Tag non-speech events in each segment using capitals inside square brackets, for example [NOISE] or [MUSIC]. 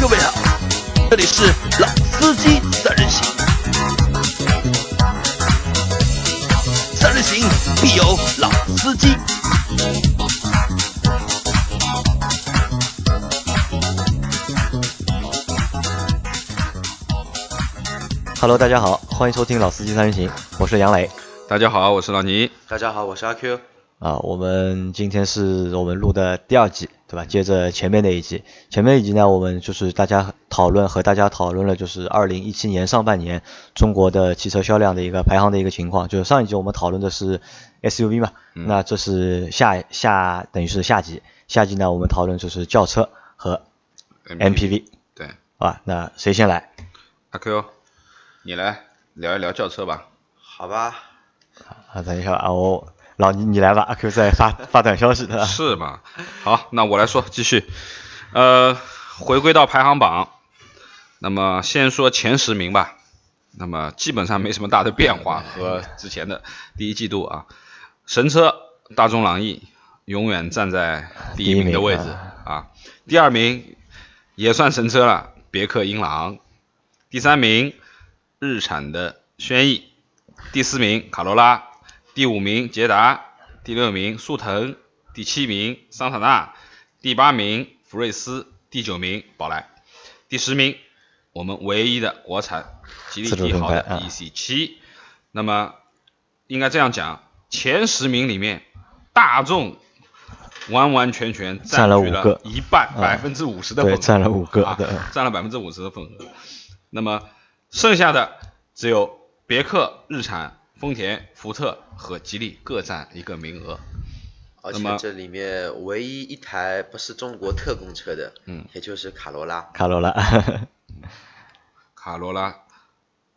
各位好，这里是老司机三人行，三人行必有老司机。Hello，大家好，欢迎收听老司机三人行，我是杨磊大家好，我是老倪。大家好，我是阿 Q。啊。我们今天是我们录的第二集，对吧？接着前面那一集，前面一集呢，我们就是大家讨论和大家讨论了，就是二零一七年上半年中国的汽车销量的一个排行的一个情况。就是上一集我们讨论的是 SUV 嘛，那这是下下等于是下集，下集呢我们讨论就是轿车和 MPV，对，好吧？那谁先来？阿 Q，你来聊一聊轿车吧。好吧，啊，等一下啊，我老倪你来吧，阿 Q 在发发短消息的。是吗？好，那我来说，继续。呃，回归到排行榜，那么先说前十名吧。那么基本上没什么大的变化和之前的第一季度啊。神车大众朗逸永远站在第一名的位置啊。第二名也算神车了，别克英朗。第三名日产的轩逸。第四名卡罗拉，第五名捷达，第六名速腾，第七名桑塔纳，第八名福睿斯，第九名宝来，第十名我们唯一的国产吉利帝豪的 EC 七。那么应该这样讲，前十名里面，大众完完全全占了据五个。一半，啊。百分之五十的份额，对占了五个啊占了百分之五十的份额。那么剩下的只有别克、日产、丰田、福特和吉利各占一个名额。而那么且这里面唯一一台不是中国特供车的，嗯，也就是卡罗拉。卡罗拉，[LAUGHS] 卡罗拉，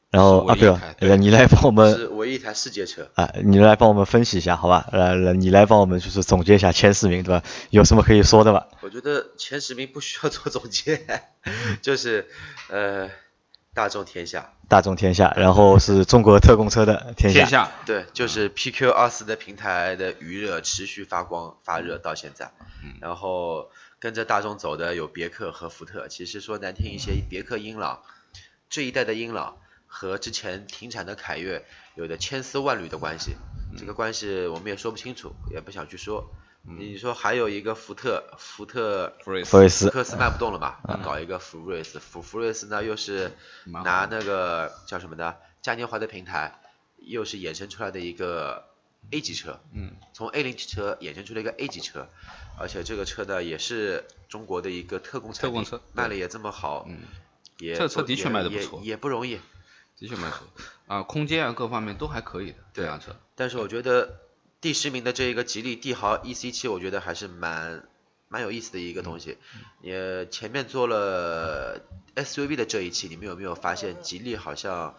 然后阿是唯一一 Q，台对呃你来帮我们是唯一一台世界车。啊，你来帮我们分析一下，好吧？来来，你来帮我们就是总结一下前十名，对吧？有什么可以说的吧？我觉得前十名不需要做总结，[LAUGHS] 就是呃，大众天下，大众天下，然后是中国特供车的天下，天下，对，就是 PQ 二四的平台的余热持续发光发热到现在，然后跟着大众走的有别克和福特。其实说难听一些，别克英朗这一代的英朗和之前停产的凯越有着千丝万缕的关系，这个关系我们也说不清楚，也不想去说。你说还有一个福特，福特福瑞斯。福睿斯。福克斯卖不动了嘛，搞一个福睿斯，福福睿斯呢又是拿那个叫什么的嘉年华的平台，又是衍生出来的一个 A 级车，嗯，从 A 零级车衍生出了一个 A 级车，而且这个车呢也是中国的一个特供产品，特供车卖的也这么好，嗯，也这车的确卖的不错。也不容易。的确不错。啊，空间啊各方面都还可以的这辆车。但是我觉得第十名的这一个吉利帝豪 EC 七，我觉得还是蛮蛮有意思的一个东西。也前面做了 SUV 的这一期，你们有没有发现吉利好像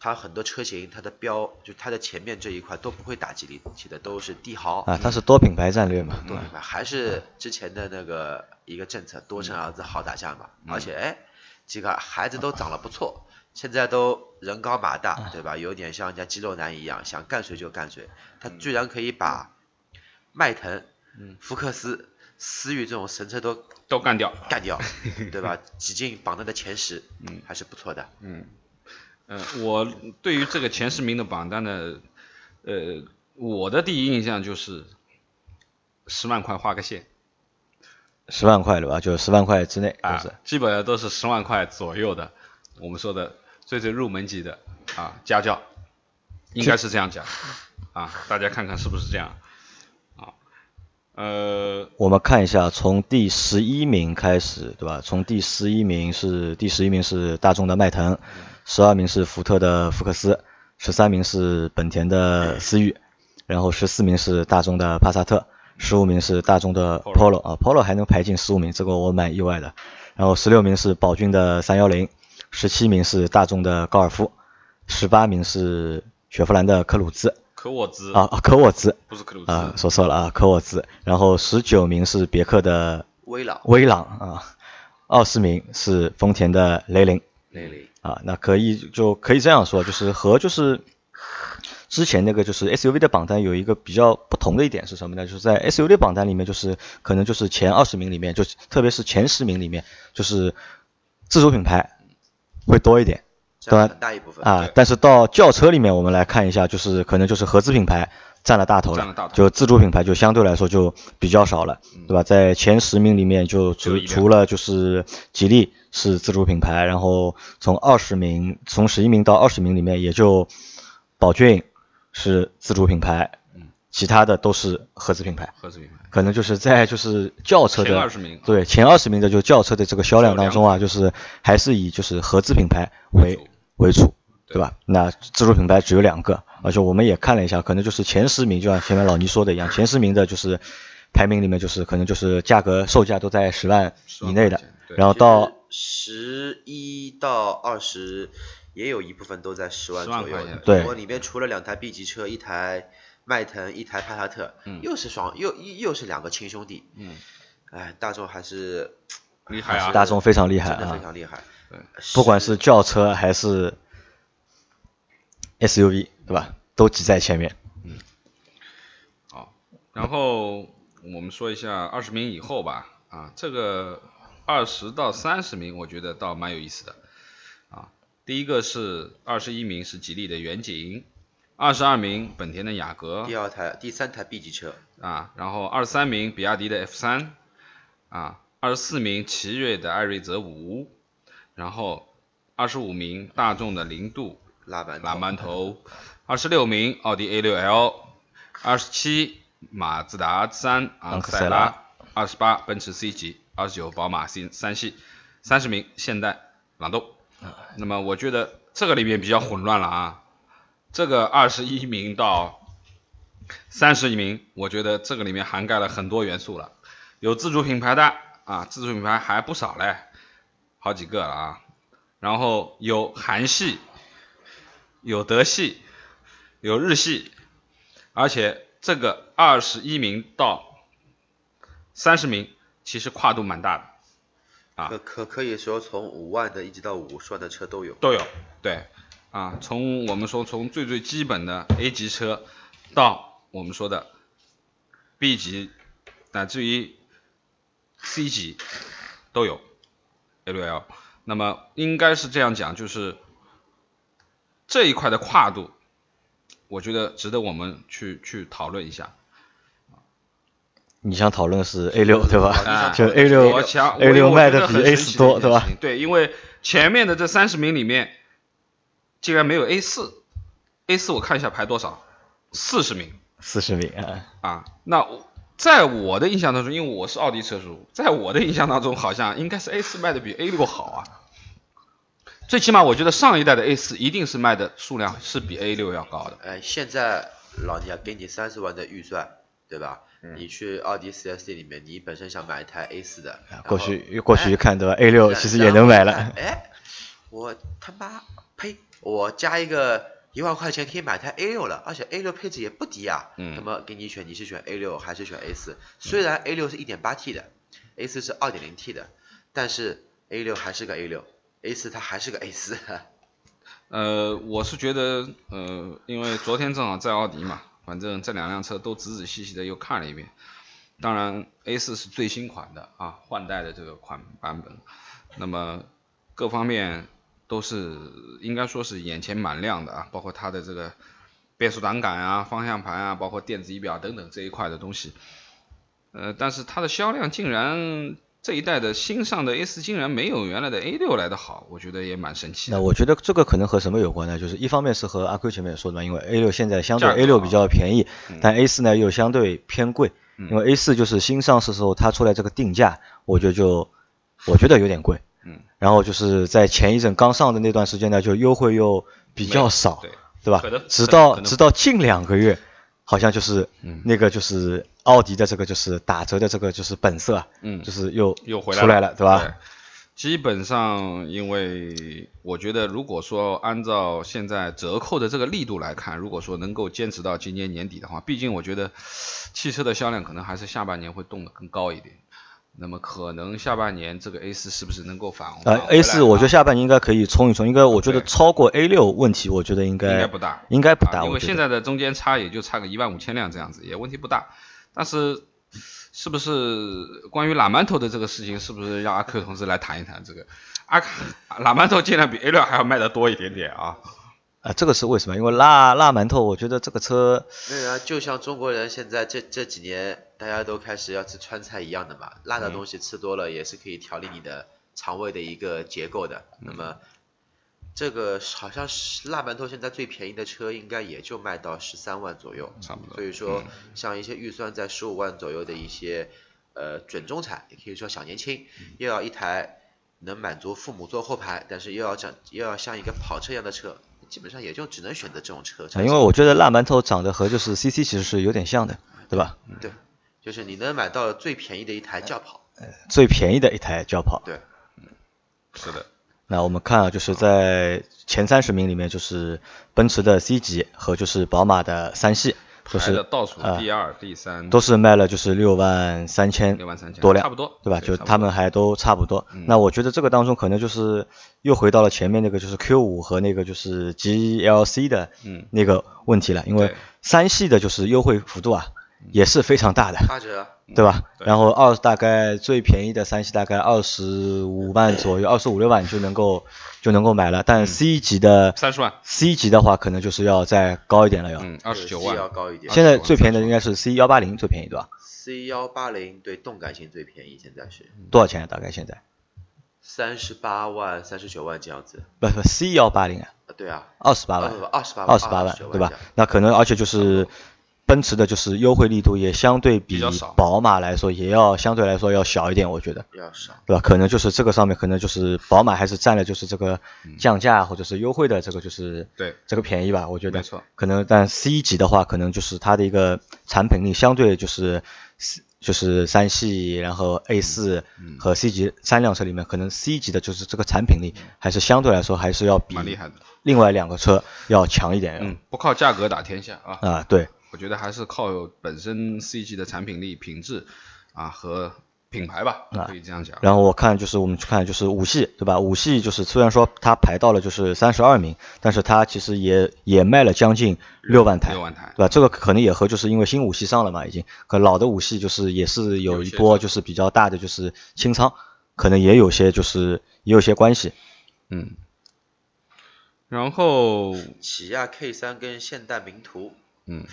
它很多车型它的标就它的前面这一块都不会打吉利旗的，都是帝豪。啊，它是多品牌战略嘛，多品牌，还是之前的那个一个政策，多生儿子好打架嘛。而且哎，几个孩子都长得不错，现在都人高马大，对吧？有点像人家肌肉男一样，想干谁就干谁。他居然可以把迈腾、福克斯、思域这种神车都都干掉。干掉，[LAUGHS] 对吧？挤进榜单的前十，嗯，还是不错的。嗯，呃，我对于这个前十名的榜单呢，呃，我的第一印象就是十万块画个线十万块对吧？就十万块之内，啊就是，基本上都是十万块左右的，我们说的最最入门级的啊家教，应该是这样讲啊，大家看看是不是这样啊？呃，我们看一下，从第十一名开始，对吧？从第十一名是第十一名是大众的迈腾，十二名是福特的福克斯，十三名是本田的思域，然后十四名是大众的帕萨特，十五名是大众的 Polo 啊，Polo 还能排进十五名，这个我蛮意外的。然后十六名是宝骏的三幺零，十七名是大众的高尔夫，十八名是雪佛兰的科鲁兹科沃兹啊，啊科沃兹不是科鲁兹啊，说错了啊，科沃兹。然后十九名是别克的威朗、威朗啊，二十名是丰田的雷凌雷凌，啊，那可以就可以这样说，就是和就是之前那个就是 SUV 的榜单有一个比较不同的一点是什么呢？就是在 SUV 的榜单里面，就是可能就是前二十名里面，就特别是前十名里面，就是自主品牌会多一点对很大一部分。啊但是到轿车里面我们来看一下，就是可能就是合资品牌占了大头了就自主品牌就相对来说就比较少了，对吧？在前十名里面就除除了就是吉利是自主品牌，然后从二十名从十一名到二十名里面也就宝骏是自主品牌，其他的都是合资品牌。合资品牌。可能就是在就是轿车的前20名对前二十名的就轿车的这个销量当中啊，就是还是以就是合资品牌为为主，对对吧？那自主品牌只有两个，而且我们也看了一下，可能就是前十名，就像前面老倪说的一样，[LAUGHS] 前十名的就是排名里面就是可能就是价格售价都在十万以内的10万块钱，对然后到十一到二十也有一部分都在十万左右。对我里面除了两台 B 级车，一台迈腾，一台帕萨特，又是双又又又是两个亲兄弟。嗯，哎，大众还是厉害啊！大众非常厉害真的非啊，常厉害。对不管是轿车还是 SUV，对吧？都挤在前面。嗯好，然后我们说一下二十名以后吧，啊，这个二十到三十名，我觉得倒蛮有意思的，啊，第一个是二十一名是吉利的远景，二十二名本田的雅阁。第，二台、第三台 B 级车，啊，然后二十三名比亚迪的 F 三，啊，二十四名奇瑞的艾瑞泽五，然后二十五名大众的零度拉板拉馒头，二十六名奥迪 A 六 L，二十七马自达三昂克赛拉，二十八奔驰 C 级，二十九宝马 C 三系，三十名现代朗动。那么我觉得这个里面比较混乱了啊，这个二十一名到三十名，我觉得这个里面涵盖了很多元素了，有自主品牌的啊，自主品牌还不少嘞，好几个了啊，然后有韩系，有德系，有日系，而且这个二十一名到三十名其实跨度蛮大的，啊。可可可以说从五万的一直到五十万的车都有。都有，对，啊，从我们说从最最基本的 A 级车到我们说的 B 级，乃至于 C 级都有 A 六 L。那么应该是这样讲，就是这一块的跨度，我觉得值得我们去去讨论一下。你想讨论的是 A 六对吧？啊就 A 六 A 六卖的比 A 四多对吧对，因为前面的这三十名里面，竟然没有 A 四，A 四我看一下排多少，四十名四十名啊，啊。那在我的印象当中，因为我是奥迪车主，在我的印象当中，好像应该是 A 四卖的比 A 六好啊。最起码我觉得上一代的 A 四一定是卖的数量是比 A 六要高的。哎，现在老倪啊，给你三十万的预算，对吧？嗯你去奥迪 4S 店里面，你本身想买一台 A 四的，过去过去一看对吧？A 哎六其实也能买了，哎，我他妈呸！我加一个一万块钱可以买台 A 六了，而且 A 六配置也不低啊。嗯。那么给你选，你是选 A 六还是选 A 四？虽然 A 六是一点八 T 的，A 四是二点零 T 的，但是 A 六还是个 A 六，A 四它还是个 A 4 [LAUGHS] 呃，我是觉得，呃，因为昨天正好在奥迪嘛，反正这两辆车都仔仔细细的又看了一遍。当然，A 4是最新款的啊，换代的这个款版本，那么各方面都是应该说是眼前蛮亮的啊，包括它的这个变速挡杆啊、方向盘啊，包括电子仪表等等这一块的东西。呃，但是它的销量竟然这一代的新上的 A 4竟然没有原来的 A 六来的好，我觉得也蛮神奇的。那我觉得这个可能和什么有关呢？就是一方面是和阿 Q 前面也说的嘛，因为 A 六现在相对 A 六啊比较便宜，嗯但 A 四呢又相对偏贵，因为 A 四就是新上市时候它出来这个定价，我觉得就我觉得有点贵，嗯，然后就是在前一阵刚上的那段时间呢，就优惠又比较少，对对吧？直到直到近两个月，好像就是嗯那个就是奥迪的这个就是打折的这个就是本色啊，嗯就是又又回来出来了，对吧？基本上，因为我觉得，如果说按照现在折扣的这个力度来看，如果说能够坚持到今年年底的话，毕竟我觉得汽车的销量可能还是下半年会动得更高一点。那么可能下半年这个 A 四是不是能够反呃返回来，A 四我觉得啊下半年应该可以冲一冲，应该我觉得超过 A 六问题，我觉得应该应该不大，应该不大，啊因为现在的中间差也就差个一万五千辆这样子，也问题不大。但是是不是关于拉馒头的这个事情，是不是让阿 Q 同志来谈一谈这个？阿拉馒头竟然比 A 六还要卖的多一点点啊！啊，这个是为什么？因为辣辣馒头，我觉得这个车，没有啊，就像中国人现在这这几年大家都开始要吃川菜一样的嘛，辣的东西吃多了也是可以调理你的肠胃的一个结构的。那么这个好像是辣馒头现在最便宜的车应该也就卖到十三万左右，差不多所以说像一些预算在十五万左右的一些呃准中产，也可以说小年轻，又要一台能满足父母坐后排，但是又要长又要像一个跑车一样的车，基本上也就只能选择这种车。啊因为我觉得辣馒头长得和就是 CC 其实是有点像的，对吧？对，就是你能买到最便宜的一台轿跑，最便宜的一台轿跑。对，是的，那我们看啊，就是在前三十名里面，就是奔驰的 C 级和就是宝马的三系，就是倒数啊第二、第三都是卖了就是六万三千六万三千多辆，差不多对吧？就他们还都差不多。那我觉得这个当中可能就是又回到了前面那个就是 Q 五和那个就是 GLC 的嗯那个问题了，因为三系的就是优惠幅度啊也是非常大的，八折，对吧？对然后二大概最便宜的三系大概二十五万左右，二十五六万就能够就能够买了，但 C 级的三十万，C 级的话可能就是要再高一点了要。嗯，二十九万要，高一点。现在最便宜的应该是 C 幺八零最便宜对吧？C 幺八零对动感型最便宜，现在是多少钱啊？大概现在？三十八万、三十九万这样子。不不，C 幺八零啊，啊，对啊，二十八万，二十八万二十八万，对吧？那可能而且就是奔驰的就是优惠力度也相对比宝马来说也要相对来说要小一点，我觉得。要少。对吧？可能就是这个上面，可能就是宝马还是占了就是这个嗯降价或者是优惠的这个就是对这个便宜吧，我觉得没错。可能但 C 级的话，可能就是它的一个产品力相对就是就是三系，然后 A 四嗯和 C 级三辆车里面，可能 C 级的就是这个产品力还是相对来说还是要比蛮厉害的。另外两个车要强一点。嗯，不靠价格打天下啊，啊，对，我觉得还是靠本身 C 级的产品力、品质啊和品牌吧，啊可以这样讲。然后我看就是我们去看就是五系对吧？五系就是虽然说它排到了就是三十二名，但是它其实也也卖了将近六万台，六万台对吧？这个可能也和就是因为新五系上了嘛，已经，可老的五系就是也是有一波就是比较大的就是清仓，可能也有些就是也有些关系。嗯，然后起亚 K 三跟现代名图，嗯，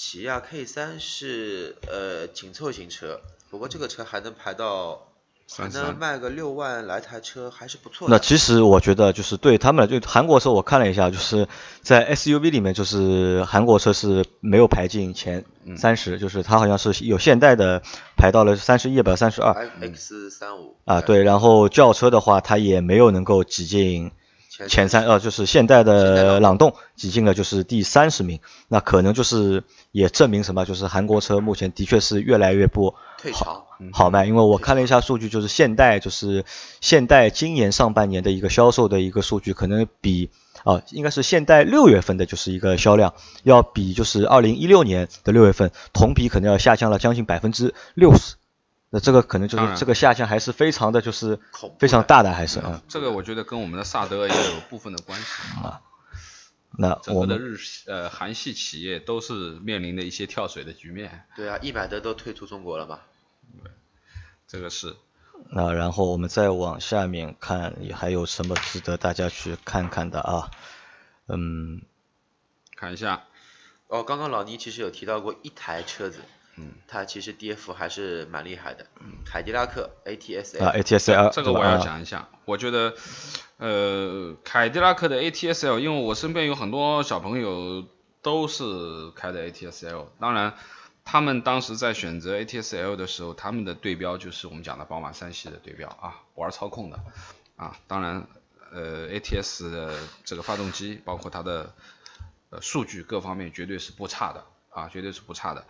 起亚 K 三是呃紧凑型车，不过这个车还能排到，还33能卖个六万来台车，还是不错的。那其实我觉得就是对他们来，就韩国车我看了一下，就是在 SUV 里面，就是韩国车是没有排进前三十、就是它好像是有现代的排到了三十一吧，三十二。X 三五。啊，对，然后轿车的话，它也没有能够挤进前前三，呃，就是现代的朗朗动挤进了就是第三十名，那可能就是也证明什么，就是韩国车目前的确是越来越不退潮，好卖，因为我看了一下数据，就是现代就是现代今年上半年的一个销售的一个数据，可能比啊应该是现代六月份的就是一个销量，要比就是二零一六年的六月份同比可能要下降了将近百分之六十。那这个可能就是这个下降还是非常的就是非常大的还是啊、这个我觉得跟我们的萨德也有部分的关系啊。那整个的日系呃韩系企业都是面临的一些跳水的局面，对啊，一百的都退出中国了嘛。这个是那然后我们再往下面看，也还有什么值得大家去看看的啊？嗯，看一下，哦，刚刚老倪其实有提到过一台车子，嗯，它其实跌幅还是蛮厉害的，嗯，凯迪拉克 ATS 啊，ATS-L 这个我要讲一下。我觉得，呃，凯迪拉克的 ATS-L，因为我身边有很多小朋友都是开的 ATS-L，当然，他们当时在选择 ATS-L 的时候，他们的对标就是我们讲的宝马三系的对标啊，玩操控的啊，当然，呃，ATS 的这个发动机，包括它的呃数据各方面绝对是不差的啊，绝对是不差的。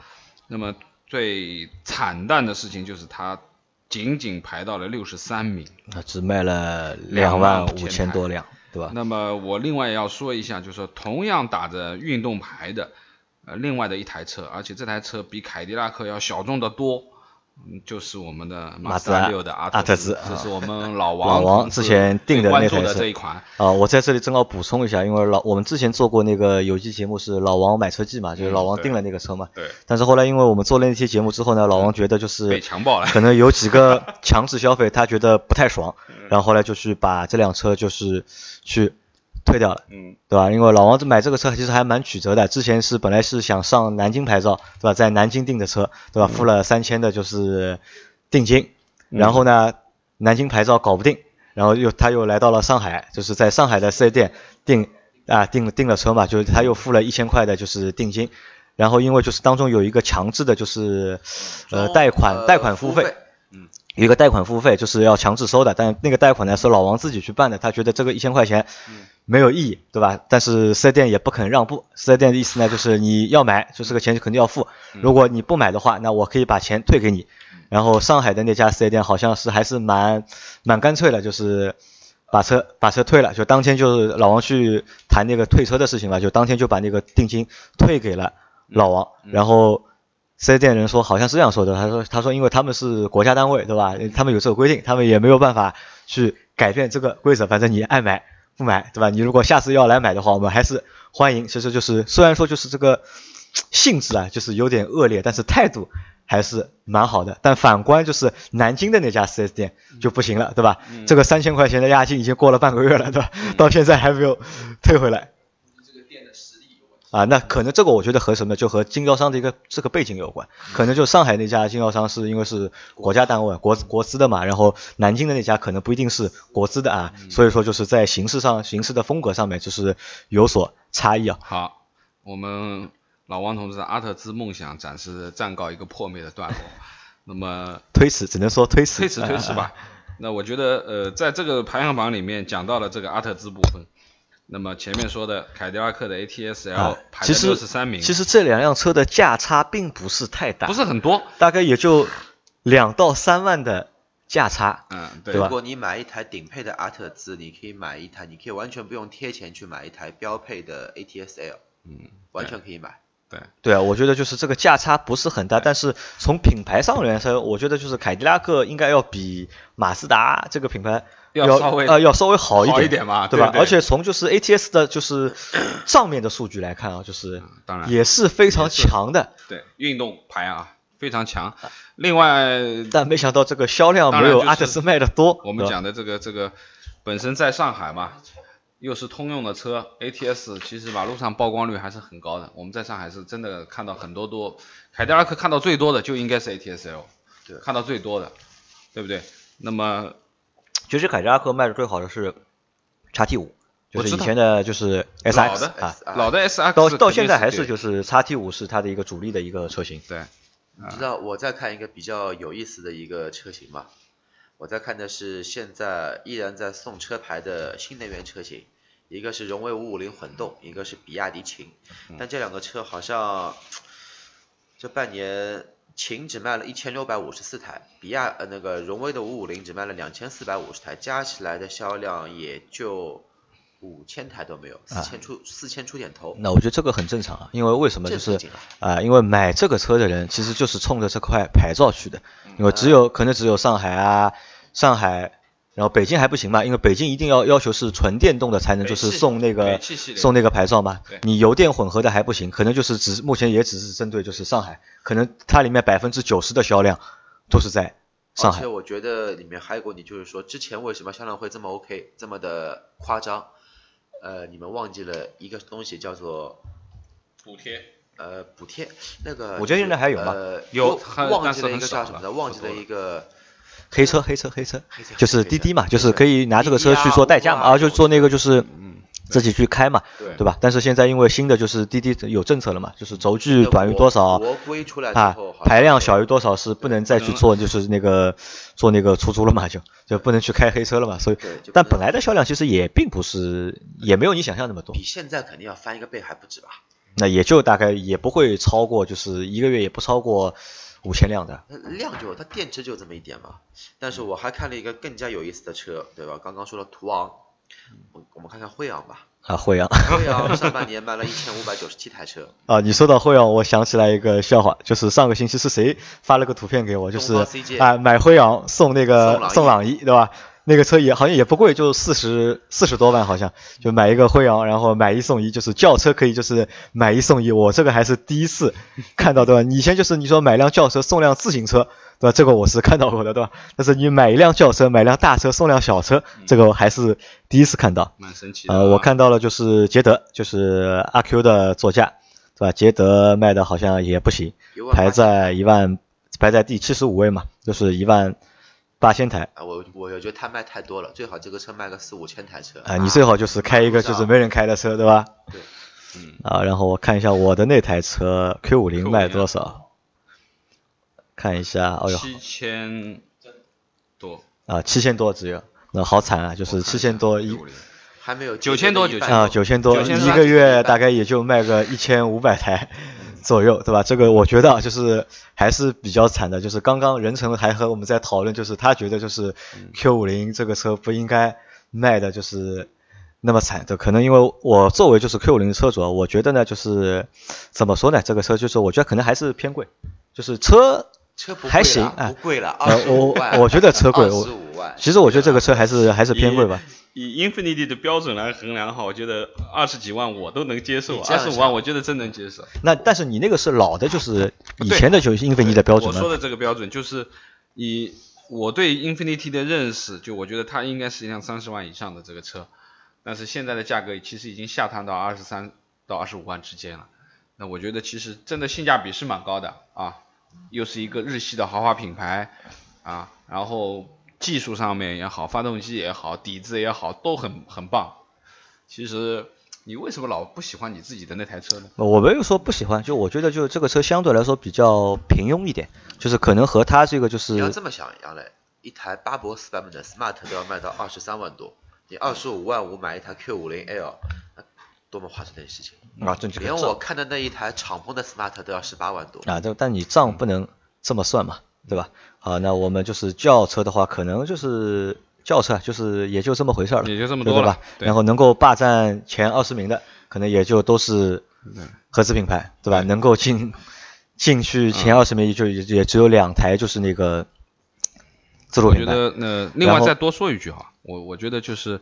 那么最惨淡的事情就是它仅仅排到了六十三名。啊只卖了两两万五千多辆，对吧？那么我另外要说一下，就是说同样打着运动牌的，呃，另外的一台车，而且这台车比凯迪拉克要小众的多，嗯就是我们的马自达六的阿特兹这是我们 [LAUGHS] 老王老王之前定的那台车这一款，啊，我在这里正好补充一下，因为老我们之前做过那个有机节目是老王买车记嘛，就是老王定了那个车嘛。对，但是后来因为我们做了那期节目之后呢，老王觉得就是被是强暴了。可能有几个 [LAUGHS] 强制消费，他觉得不太爽，嗯然后后来就去把这辆车就是去退掉了。嗯，对吧？因为老王这买这个车其实还蛮曲折的，之前是本来是想上南京牌照，对吧？在南京订的车，对吧？付了三千的就是定金，然后呢，南京牌照搞不定，然后又他又来到了上海，就是在上海的四 S 店订啊订订了车嘛，就是他又付了一千块的就是定金，然后因为就是当中有一个强制的就是呃贷款呃贷款付费服务费，有一个贷款付费，就是要强制收的，但那个贷款呢是老王自己去办的，他觉得这个一千块钱没有意义，对吧？但是四 S 店也不肯让步，四 S 店的意思呢就是你要买，就这个钱肯定要付，如果你不买的话，那我可以把钱退给你。然后上海的那家四 S 店好像是还是蛮蛮干脆的，就是把车把车退了，就当天就是老王去谈那个退车的事情嘛，就当天就把那个定金退给了老王，然后。四 S 店人说好像是这样说的，他说他说因为他们是国家单位，对吧？他们有这个规定，他们也没有办法去改变这个规则，反正你爱买不买，对吧？你如果下次要来买的话，我们还是欢迎。其实就是虽然说就是这个性质啊，就是有点恶劣，但是态度还是蛮好的。但反观就是南京的那家 4S 店就不行了，对吧？这个三千块钱的押金已经过了半个月了，对吧？到现在还没有退回来。啊，那可能这个我觉得和什么，就和经销商的一个这个背景有关。可能就上海那家经销商是因为是国家单位、国国资的嘛，然后南京的那家可能不一定是国资的啊，所以说就是在形式上、形式的风格上面就是有所差异啊。好，我们老王同志的阿特兹梦想暂时暂告一个破灭的段落。那么 [LAUGHS] 推迟只能说推迟，推迟推迟吧。[LAUGHS] 那我觉得呃，在这个排行榜里面讲到了这个阿特兹部分。那么前面说的凯迪拉克的 ATS-L 啊，排在其实六十三名，其实这两辆车的价差并不是太大，不是很多。大概也就两到三万的价差。嗯，对对吧如果你买一台顶配的阿特兹，你可以买一台，你可以完全不用贴钱去买一台标配的 ATS-L，嗯，完全可以买。对，对啊，我觉得就是这个价差不是很大，但是从品牌上来说，我觉得就是凯迪拉克应该要比马自达这个品牌要要稍微呃要稍微好一点，好一点嘛对吧？对对而且从就是 ATS 的就是 [COUGHS] 账面的数据来看啊，就是嗯当然也是非常强的，对，运动牌啊非常强。另外，[LAUGHS] 但没想到这个销量没有阿特兹卖的多。我们讲的这个这个本身在上海嘛，又是通用的车，ATS 其实马路上曝光率还是很高的。我们在上海是真的看到很多多，凯迪拉克看到最多的就应该是 ATS-L，对看到最多的，对不对？那么其实凯迪拉克卖的最好的是叉 T 五，就是以前的就是老 SX 啊，老的 SX 到到现在还是是就是叉 T 五是它的一个主力的一个车型。对，你知道我在看一个比较有意思的一个车型吗？我在看的是现在依然在送车牌的新能源车型，一个是荣威五五零混动，一个是比亚迪秦。但这两个车好像这半年秦只卖了一千六百五十四台，比亚呃那个荣威的五五零只卖了两千四百五十台，加起来的销量也就五千台都没有，四千出四千出点头。那我觉得这个很正常啊，因为为什么就是啊、因为买这个车的人其实就是冲着这块牌照去的，因为只有可能只有上海啊，上海，然后北京还不行嘛，因为北京一定要要求是纯电动的才能就是送那个送那个牌照嘛，你油电混合的还不行，可能就是只目前也只是针对就是上海，可能它里面百分之九十的销量都是在上海而且。我觉得里面还有个问题，就是说之前为什么销量会这么 OK，这么的夸张？呃，你们忘记了一个东西叫做补贴。呃补贴，那个我觉得现在还有吗呃，有忘记了一个叫什么的，忘记了一个黑车，黑车，黑车黑车，就是滴滴嘛，就是可以拿这个车去做代驾嘛，啊，就做那个就是嗯，自己去开嘛，对对吧？但是现在因为新的就是滴滴有政策了嘛，就是轴距短于多少啊排量小于多少是不能再去做就是那个做那个出租了嘛，就就不能去开黑车了嘛，所以但本来的销量其实也并不是也没有你想象那么多比，现在肯定要翻一个倍还不止吧？那也就大概也不会超过就是一个月也不超过五千辆的，它量就它电池就这么一点嘛。但是我还看了一个更加有意思的车，对吧？刚刚说了途昂，我我们看看辉昂吧。啊，辉昂。[LAUGHS] 辉昂 [LAUGHS] 上半年卖了一千五百九十七台车，啊，你说到辉昂，我想起来一个笑话，就是上个星期是谁发了个图片给我，就是啊买辉昂送那个送朗逸，对吧？那个车也好像也不贵，就四十四十多万，好像就买一个辉昂，然后买一送一，就是轿车可以就是买一送一，我这个还是第一次看到，对吧？以前就是你说买辆轿车送辆自行车，对吧？这个我是看到过的，对吧？但是你买一辆轿车，买辆大车送辆小车，这个我还是第一次看到。蛮神奇的、呃，我看到了，就是捷德，就是阿 Q 的座驾，对吧？捷德卖的好像也不行，排在一万，排在第七十五位嘛，就是一万八千台。啊，我我觉得他卖太多了，最好这个车卖个四五千台车。啊，你最好就是开一个就是没人开的车，对吧？对。嗯，啊，然后我看一下我的那台车 Q 五零 Q50 卖多少？看一下，哦呦，七千多，啊，七千多只有，那好惨啊，就是七千多一还没有九千多捷德的一半啊，九千多，9000一个月大概也就卖个一千五百台左右，对吧？这个我觉得啊就是还是比较惨的。就是刚刚任成还和我们在讨论，就是他觉得就是 Q 五零这个车不应该卖的就是那么惨的，可能因为我作为就是 Q 五零的车主啊，我觉得呢就是怎么说呢，这个车就是我觉得可能还是偏贵，就是车车不贵还行不贵了，呃二十五我万。我觉得车贵 [LAUGHS] 二我十五万。其实我觉得这个车还是还是偏贵吧。以 Infinity 的标准来衡量的话，我觉得二十几万我都能接受，你这样想二十五万我觉得真能接受。那但是你那个是老的，就是以前的就是 Infinity 的标准。我说的这个标准就是以我对 Infinity 的认识，就我觉得它应该是一辆三十万以上的这个车，但是现在的价格其实已经下探到二十三到二十五万之间了。那我觉得其实真的性价比是蛮高的啊，又是一个日系的豪华品牌啊，然后技术上面也好，发动机也好，底子也好，都很很棒。其实你为什么老不喜欢你自己的那台车呢？我没有说不喜欢，就我觉得就这个车相对来说比较平庸一点，就是可能和它这个就是你要是这么想，杨磊，一台巴博四版本的 Smart 都要卖到二十三万多，你二十五万五买一台 Q 五零 L，那多么划算的事情！啊，这这个连我看的那一台敞篷的 Smart 都要十八万多。啊，这但你账不能这么算嘛，对吧？好，那我们就是轿车的话，可能就是轿车，就是也就这么回事儿了，也就这么多了对吧？然后能够霸占前二十名的，可能也就都是合资品牌，对吧？能够进进去前二十名，就也也只有两台，就是那个自主品牌。我觉得那另外再多说一句哈，我我觉得就是，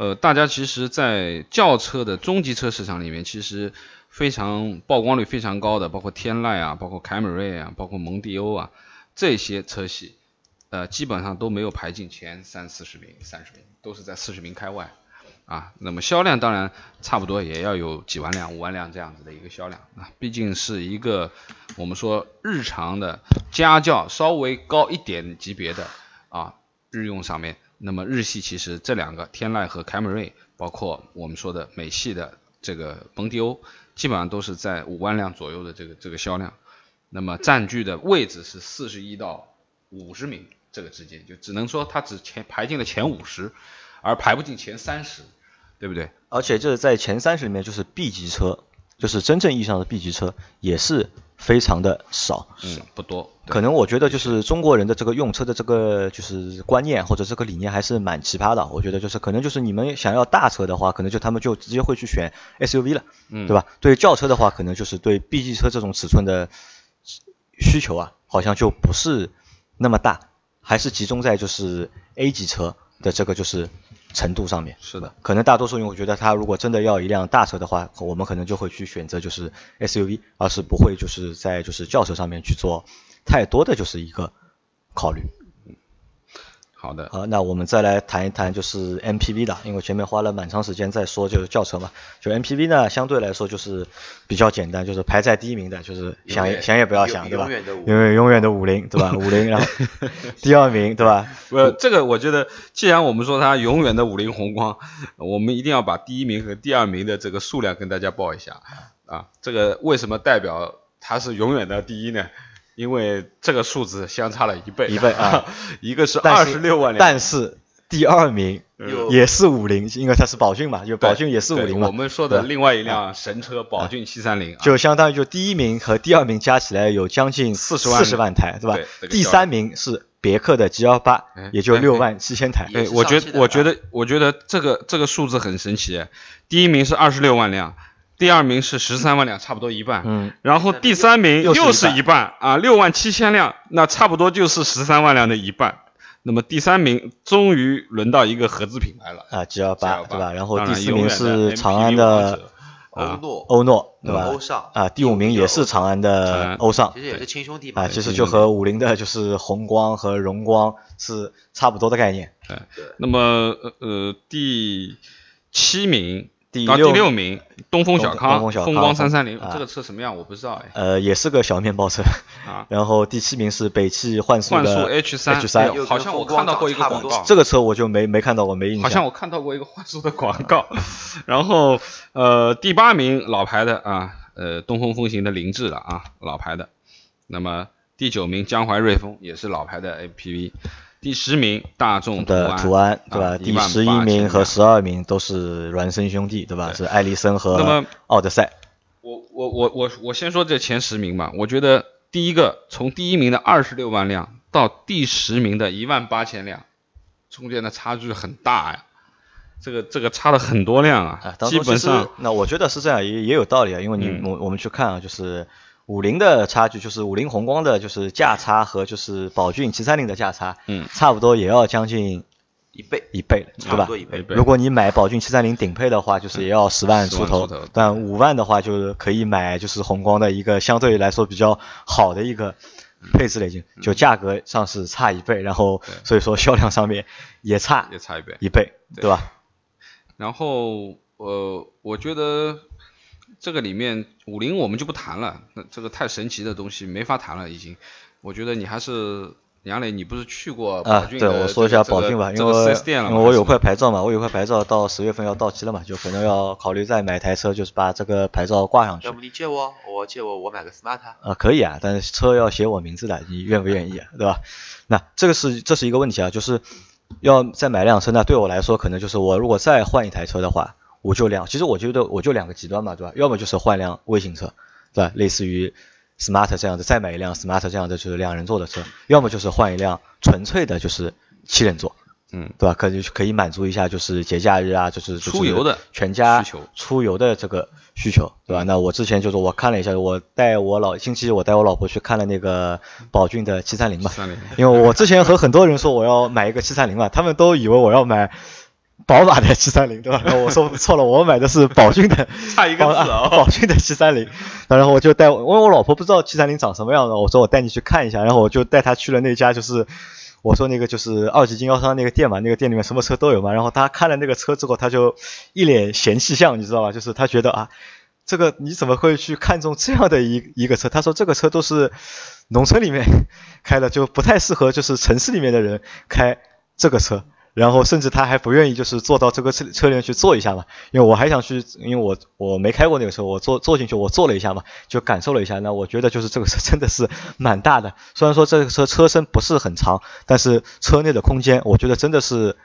呃，大家其实，在轿车的中级车市场里面，其实非常曝光率非常高的，包括天籁啊，包括凯美瑞啊，包括蒙迪欧啊这些车系，呃，基本上都没有排进前三四十名、三十名，都是在四十名开外。啊，那么销量当然差不多也要有几万辆、五万辆这样子的一个销量啊，毕竟是一个我们说日常的家轿稍微高一点级别的啊日用上面，那么日系其实这两个天籁和凯美瑞，包括我们说的美系的这个蒙迪欧，基本上都是在五万辆左右的这个这个销量，那么占据的位置是四十一到五十名这个之间，就只能说它只前排进了前五十，而排不进前三十，对不对？而且就是在前三十里面，就是 B 级车，就是真正意义上的 B 级车，也是非常的少。嗯，不多。可能我觉得就是中国人的这个用车的这个就是观念或者这个理念还是蛮奇葩的。我觉得就是可能就是你们想要大车的话，可能就他们就直接会去选 SUV 了，嗯对吧？对轿车的话，可能就是对 B 级车这种尺寸的需求啊，好像就不是那么大，还是集中在就是 A 级车的这个就是程度上面。是的，可能大多数用户觉得他如果真的要一辆大车的话，我们可能就会去选择就是 SUV，而是不会就是在就是轿车上面去做太多的就是一个考虑。好的。好，那我们再来谈一谈就是 MPV 的，因为前面花了蛮长时间在说就是轿车嘛，就 MPV 呢相对来说就是比较简单，就是排在第一名的，就是想也想也不要想，对吧？永远的五永远的五菱，对吧？五菱，然后 [LAUGHS] 第二名，对吧？呃，这个我觉得，既然我们说它永远的五菱宏光，我们一定要把第一名和第二名的这个数量跟大家报一下啊。这个为什么代表它是永远的第一呢？因为这个数字相差了一倍，一倍啊，[LAUGHS] 一个是二十六万辆，但是第二名也是五菱，因为它是宝骏嘛，就宝骏也是五对菱嘛。我们说的另外一辆神车宝骏七三零，就相当于就第一名和第二名加起来有将近四十万四十万台，对吧第三名是别克的 G 幺八哎，也就哎六万七千台。哎，我觉我觉得我觉得这个这个数字很神奇，第一名是二十六万辆，第二名是十三万辆，差不多一半。嗯，然后第三名又是一半又是一半啊，六万七千辆，那差不多就是十三万辆的一半。那么第三名终于轮到一个合资品牌了，啊 G 幺八 G28 对吧？然后第四名是长安的欧啊诺、欧诺，对吧？欧尚啊，第五名也是长安的欧尚其实也是亲兄弟嘛。啊，其实就和五菱的就是宏光和荣光是差不多的概念。对那么呃呃第七名到第六第六名东风小康风光三三零啊，这个车什么样我不知道哎呃，也是个小面包车。啊。[LAUGHS] 然后第七名是北汽幻速幻速的 H 三 H 三好像我看到过一个广告，这个车我就没没看到过，没印象。好像我看到过一个幻速的广告。[LAUGHS] 然后呃第八名老牌的啊呃东风风行的凌志了啊老牌的。那么第九名江淮瑞风也是老牌的 APV。第十名大众，的途安对吧？啊第十一名和十二名都是孪生兄弟对吧？对是艾力绅和奥德赛。我我我我我先说这前十名吧，我觉得第一个从第一名的二十六万辆到第十名的一万八千辆，中间的差距很大呀，这个这个差了很多辆啊啊，，基本上那我觉得是这样，也也有道理啊，因为你嗯我我们去看啊，就是五菱的差距，就是五菱宏光的就是价差和就是宝骏七三零的价差，嗯差不多也要将近一倍，一倍了，对吧差不多？一倍。如果你买宝骏七三零顶配的话，就是也要十万出头但五万的话就是可以买就是宏光的一个相对来说比较好的一个配置了，已经就价格上是差一倍，然后所以说销量上面也差也差一倍。一倍，对对吧？然后呃，我觉得这个里面五菱我们就不谈了，那这个太神奇的东西没法谈了已经。我觉得你还是杨磊，你不是去过宝啊，对，我说一下这个宝骏吧，因这个为 4S 店了因为我有块牌照嘛，我有块牌照到十月份要到期了嘛，就可能要考虑再买台车，就是把这个牌照挂上去要。不你借我，我借我，我买个 smart。啊，可以啊，但是车要写我名字的，你愿不愿意啊？对吧？那这个是这是一个问题啊，就是要再买辆车，那对我来说，可能就是我如果再换一台车的话，我就两，其实我觉得我就两个极端嘛，对吧？要么就是换辆微型车，对吧？类似于 smart 这样的，再买一辆 smart 这样的就是两人座的车，要么就是换一辆纯粹的就是七人座，嗯，对吧？可以可以满足一下就是节假日啊，就是出游的全家出游的这个需求，对吧？那我之前就是我看了一下，我带我老星期我带我老婆去看了那个宝骏的七三零嘛，因为我之前和很多人说我要买一个七三零嘛，他们都以为我要买宝马的七三零，对吧？[LAUGHS] 然后我说错了，我买的是宝骏的，[LAUGHS] 差一个字宝哦宝骏的七三零。然后我就带我，因为我老婆不知道七三零长什么样的，我说我带你去看一下，然后我就带她去了那家就是。我说那个就是二级经销商那个店嘛，那个店里面什么车都有嘛。然后他看了那个车之后，他就一脸嫌弃相，你知道吧？就是他觉得啊，这个你怎么会去看中这样的一一个车？他说这个车都是农村里面开的，就不太适合就是城市里面的人开这个车。然后甚至他还不愿意就是坐到这个车车里面去坐一下嘛，因为我还想去，因为我我没开过那个车，我坐坐进去我坐了一下嘛，就感受了一下。那我觉得就是这个车真的是蛮大的，虽然说这个车车身不是很长，但是车内的空间我觉得真的是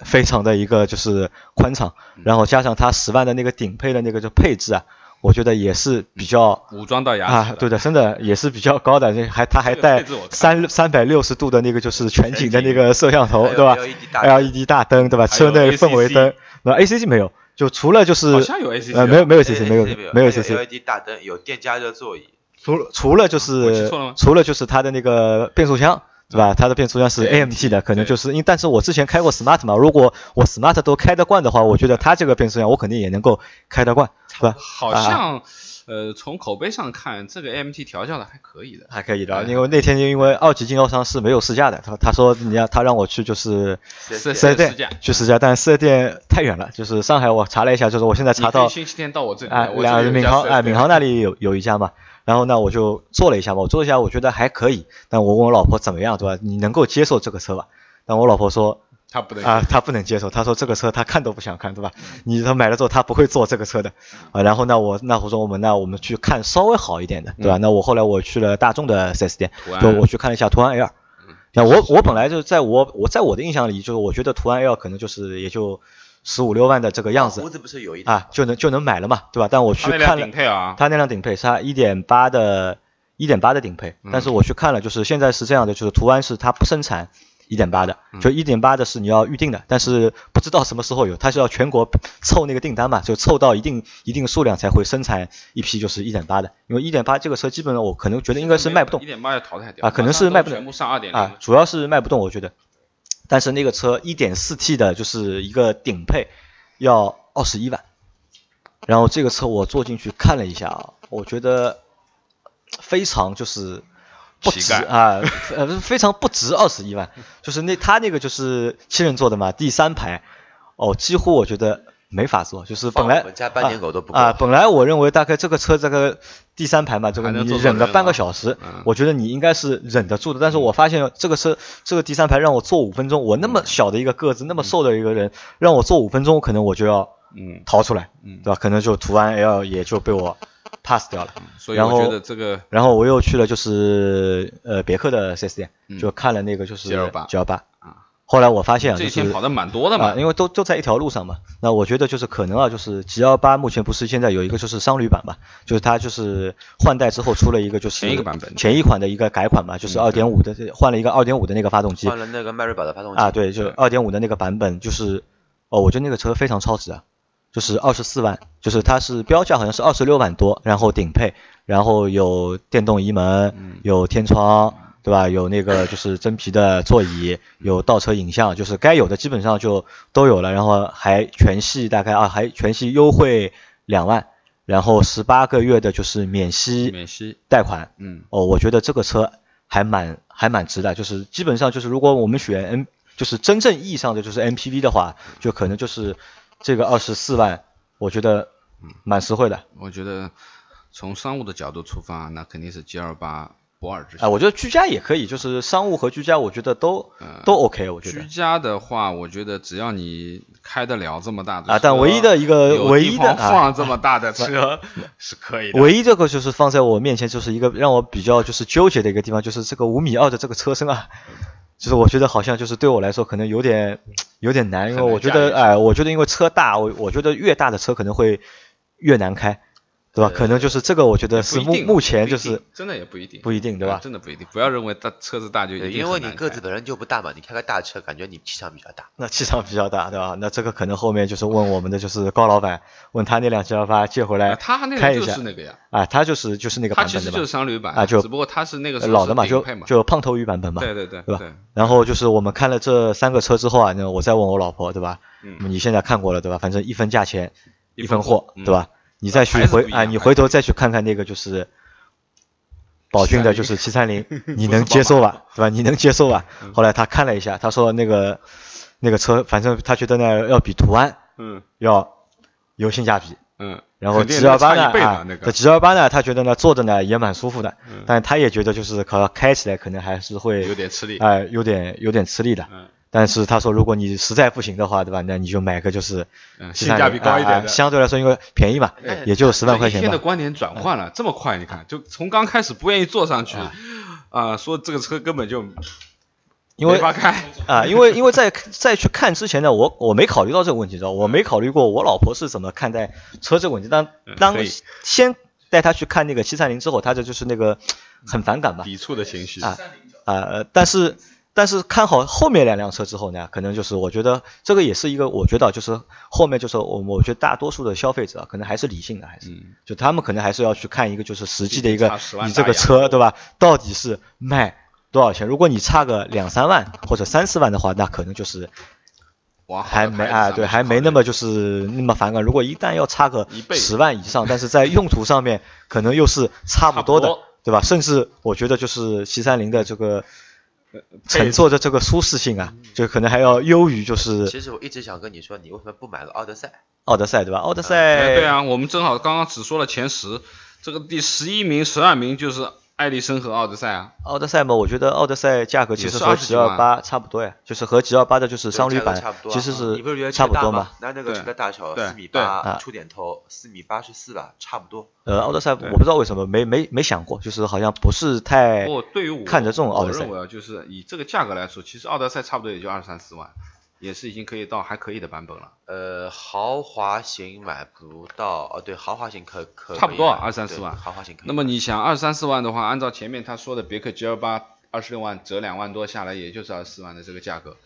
非常的一个就是宽敞，然后加上它十万的那个顶配的那个就配置啊，我觉得也是比较武装到牙齿啊，对的，真的也是比较高的，这还它还带三三百六十度的那个就是全景的那个摄像头，对吧？LED 大灯。对吧？车内氛围灯，那 ACC 没有，就除了就是好像有 ACC 呃，没有没有 ACC 没有没没有 ACC，LED 大灯，有电加热座椅，除了除了就是错了吗？除了就是它的那个变速箱。对吧？它的变速箱是 AMT 的，可能就是因，但是我之前开过 Smart 嘛，如果我 Smart 都开得惯的话，我觉得它这个变速箱我肯定也能够开得惯，是吧？好啊像呃从口碑上看，这个 AMT 调教的还可以的。还可以的，哎因为那天因为二级经销商是没有试驾的，他他说你要他让我去就是四 S 店去试驾，但四 S 店太远了，就是上海我查了一下，就是我现在查到星期天到我这里啊来，我两这里有一家闵行 4S 啊闵行那里有有一家嘛，然后呢我就做了一下嘛，我做了一下我觉得还可以，但我问我老婆怎么样对吧？你能够接受这个车吧？但我老婆说她不能啊，她不能接受，她说这个车她看都不想看，对吧？你她买了之后她不会坐这个车的啊。然后呢，我那我说我们那我们去看稍微好一点的，对吧？那我后来我去了大众的 4S 店，就我去看了一下途安 L，那我我本来就是在我我在我的印象里，就是我觉得途安 L 可能就是也就十五六万的这个样子。胡子不是有一点。啊，就能就能买了嘛，对吧？但我去它那辆看了顶配啊，它那辆顶配是它一点八的，一点八的顶配，但是我去看了，就是现在是这样的，就是途安是它不生产一点八的，就一点八的是你要预定的，但是不知道什么时候有，它是要全国凑那个订单嘛，就凑到一定一定数量才会生产一批就是一点八的，因为一点八这个车基本上我可能觉得应该是卖不动。一点八要淘汰掉啊可能是卖不动。全部上二点啊，主要是卖不动，我觉得。但是那个车一点四 T 的，就是一个顶配，要二十一万。然后这个车我坐进去看了一下啊，我觉得非常就是不值啊，呃，非常不值二十一万。就是那他那个就是七人座的嘛，第三排，哦，几乎我觉得没法坐。就是本来放我们家斑点狗都不够啊，本来我认为大概这个车这个第三排嘛，这个你忍个半个啊小时嗯，我觉得你应该是忍得住的。但是我发现这个车这个第三排让我坐五分钟，我那么小的一个个子，那么瘦的一个人，让我坐五分钟，可能我就要嗯，逃出来，嗯对吧？可能就途安 L 也就被我 pass 掉了。所以我觉得这个然后我又去了就是呃别克的 4S 店，嗯就看了那个就是 G28 G 幺八啊。后来我发现啊，就是这些跑的蛮多的嘛。啊，因为都都在一条路上嘛。那我觉得就是可能啊，就是 G 幺八目前不是现在有一个就是商旅版嘛，就是它就是换代之后出了一个就是前一个版本。前一款的一个改款嘛，就是二点五的换了一个二点五的那个发动机。换了那个迈锐宝的发动机。啊，对，就二点五的那个版本，就是哦，我觉得那个车非常超值啊，就是二十四万，就是它是标价好像是二十六万多，然后顶配，然后有电动移门，有天窗，对吧？有那个就是真皮的座椅，有倒车影像，就是该有的基本上就都有了，然后还全系大概啊，还全系优惠两万，然后十八个月的就是免息免息，贷款，嗯，哦，我觉得这个车还蛮还蛮值的，就是基本上就是如果我们选 N，就是真正意义上的就是 MPV 的话，就可能就是这个二十四万，我觉得蛮实惠的。我觉得从商务的角度出发，那肯定是 G 二八博尔之啊，选。我觉得居家也可以，就是商务和居家，我觉得都、嗯都 OK，我觉得居家的话，我觉得只要你开得了这么大的啊，但唯一的一个唯一的放这么大的车 [LAUGHS] 是可以的。唯一这个就是放在我面前就是一个让我比较就是纠结的一个地方，就是这个五米二的这个车身啊，就是我觉得好像就是对我来说可能有点有点难，因为我觉得哎、我觉得因为车大，我我觉得越大的车可能会越难开，对吧？可能就是这个我觉得是目目前就是真的也不一定，不一定对吧啊真的不一定，不要认为大车子大就一，定因为你个子本身就不大嘛，你开个大车，感觉你气场比较大。那气场比较大，对吧？那这个可能后面就是问我们的就是高老板，[LAUGHS] 问他那辆 G 幺八借回来啊他那个就开一下是那个呀，啊，他就是就是那个版本的嘛其实就是，商旅版啊就只不过他是那个老的嘛，就就胖头鱼版本嘛，对对对对吧，然后就是我们看了这三个车之后啊，那我再问我老婆，对吧？嗯你现在看过了，对吧？反正一分价钱一分货对吧？你再去回啊，你回头再去看看那个就是 [LAUGHS] 宝骏的，就是七三零，[LAUGHS] 你能接受吧？对吧？你能接受吧？嗯后来他看了一下，他说那个那个车，反正他觉得呢要比途安嗯要有性价比。嗯，然后 G 幺八呢啊这 G 幺八呢，他觉得呢坐着呢也蛮舒服的，嗯但他也觉得就是可能开起来可能还是会有点吃力，哎、有点有点吃力的。嗯但是他说，如果你实在不行的话，对吧？那你就买个就是性价比高一点的。相对来说因为便宜嘛，哎也就十万块钱吧。这一天的观点转换了这么快，你看，就从刚开始不愿意坐上去，啊，说这个车根本就因为啊，因为因为在在去看之前呢，我我没考虑到这个问题，知道吧我没考虑过我老婆是怎么看待车这个问题。当当先带她去看那个七三零之后，她这就是那个很反感吧，抵触的情绪啊啊、呃，但是但是看好后面两辆车之后呢，可能就是我觉得这个也是一个，我觉得就是后面就是我我觉得大多数的消费者啊可能还是理性的，还是、嗯就他们可能还是要去看一个就是实际的一个差10万你这个车对吧，到底是卖多少钱？如果你差个两三万或者三四万的话，那可能就是还没啊，对，还没那么就是那么反感。如果一旦要差个十万以上，但是在用途上面可能又是差不多的，多对吧？甚至我觉得就是七三零的这个乘坐的这个舒适性啊，就可能还要优于就是其实我一直想跟你说，你为什么不买个奥德赛？奥德赛，对吧？奥德哎赛，对啊，我们正好刚刚只说了前十，这个第十一名、十二名就是艾力绅和奥德赛啊，奥德赛嘛，我觉得奥德赛价格其实和20 G 二八差不多呀，就是和 G 二八的就是商旅版其实你不是觉得差不多嘛。嘛？。那那个对车的大小四米八出点头，四米八十四吧，差不多。呃，奥德赛我不知道为什么没没没想过，就是好像不是太对于我看得重奥德赛。我认为啊，就是以这个价格来说，其实奥德赛差不多也就二三四万，也是已经可以到还可以的版本了。呃，豪华型买不到，哦，对，豪华型可可差不多二三四万豪华型可以。那么你想二三四万的话，按照前面他说的别克 G L 八二十六万折两万多下来，也就是二十四万的这个价格。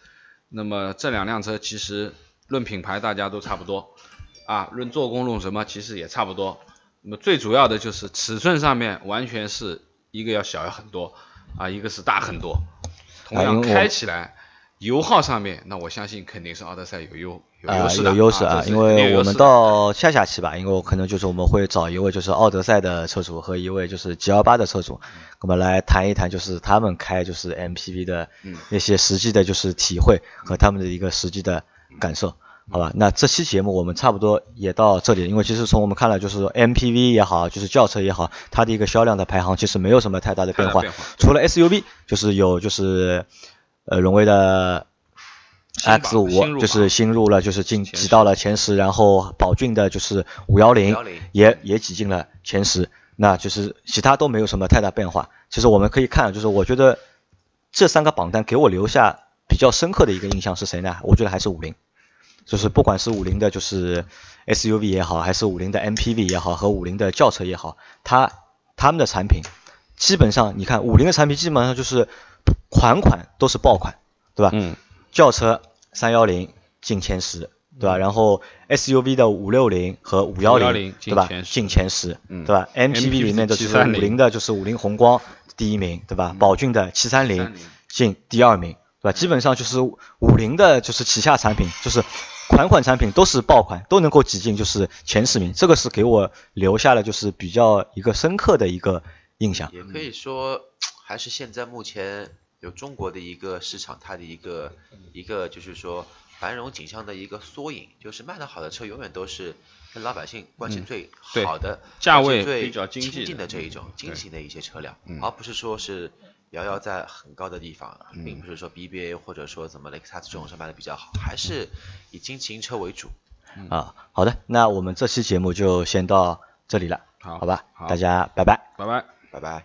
那么这两辆车其实论品牌大家都差不多啊，论做工论什么其实也差不多。那么最主要的就是尺寸上面完全是一个要小很多啊，一个是大很多。同样开起来，油耗上面，那我相信肯定是奥德赛有优有啊优势的，有优势啊，因为我们到下下期吧，因为我可能就是我们会找一位就是奥德赛的车主和一位就是 G 二八的车主，我们来谈一谈就是他们开就是 MPV 的嗯。那些实际的就是体会和他们的一个实际的感受。好吧，那这期节目我们差不多也到这里，因为其实从我们看了，就是说 MPV 也好，就是轿车也好，它的一个销量的排行其实没有什么太大的变化，变化。除了 SUV 就是有就是呃荣威的 X 五就是新入了，就是进挤到了前十，然后宝骏的就是五幺零510也也挤进了前十，那就是其他都没有什么太大变化。其实我们可以看，就是我觉得这三个榜单给我留下比较深刻的一个印象是谁呢？我觉得还是五菱，就是不管是五菱的，就是 SUV 也好，还是五菱的 MPV 也好，和五菱的轿车也好，它他们的产品基本上，你看五菱的产品基本上就是款款都是爆款，对吧？嗯，轿车三幺零进前十，对吧？然后 SUV 的五六零和五幺零，对吧？进前十嗯对吧 MPV？MPV 里面的就是五菱的，就是五菱宏光第一名，对吧？宝骏的七三零进第二名，对吧？基本上就是五菱的，就是旗下产品，就是款款产品都是爆款，都能够挤进就是前十名，这个是给我留下了就是比较一个深刻的一个印象。也可以说，还是现在目前有中国的一个市场，它的一个一个就是说繁荣景象的一个缩影，就是卖的好的车永远都是跟老百姓关系最好的、价位最比较经济的亲近的这一种嗯精型的一些车辆，嗯而不是说是遥遥在很高的地方，嗯并不是说 BBA 或者说怎么雷克萨斯这种车卖的比较好，还是以经济型车为主。啊，好的，那我们这期节目就先到这里了，好好吧，好大家拜拜。拜拜。拜拜。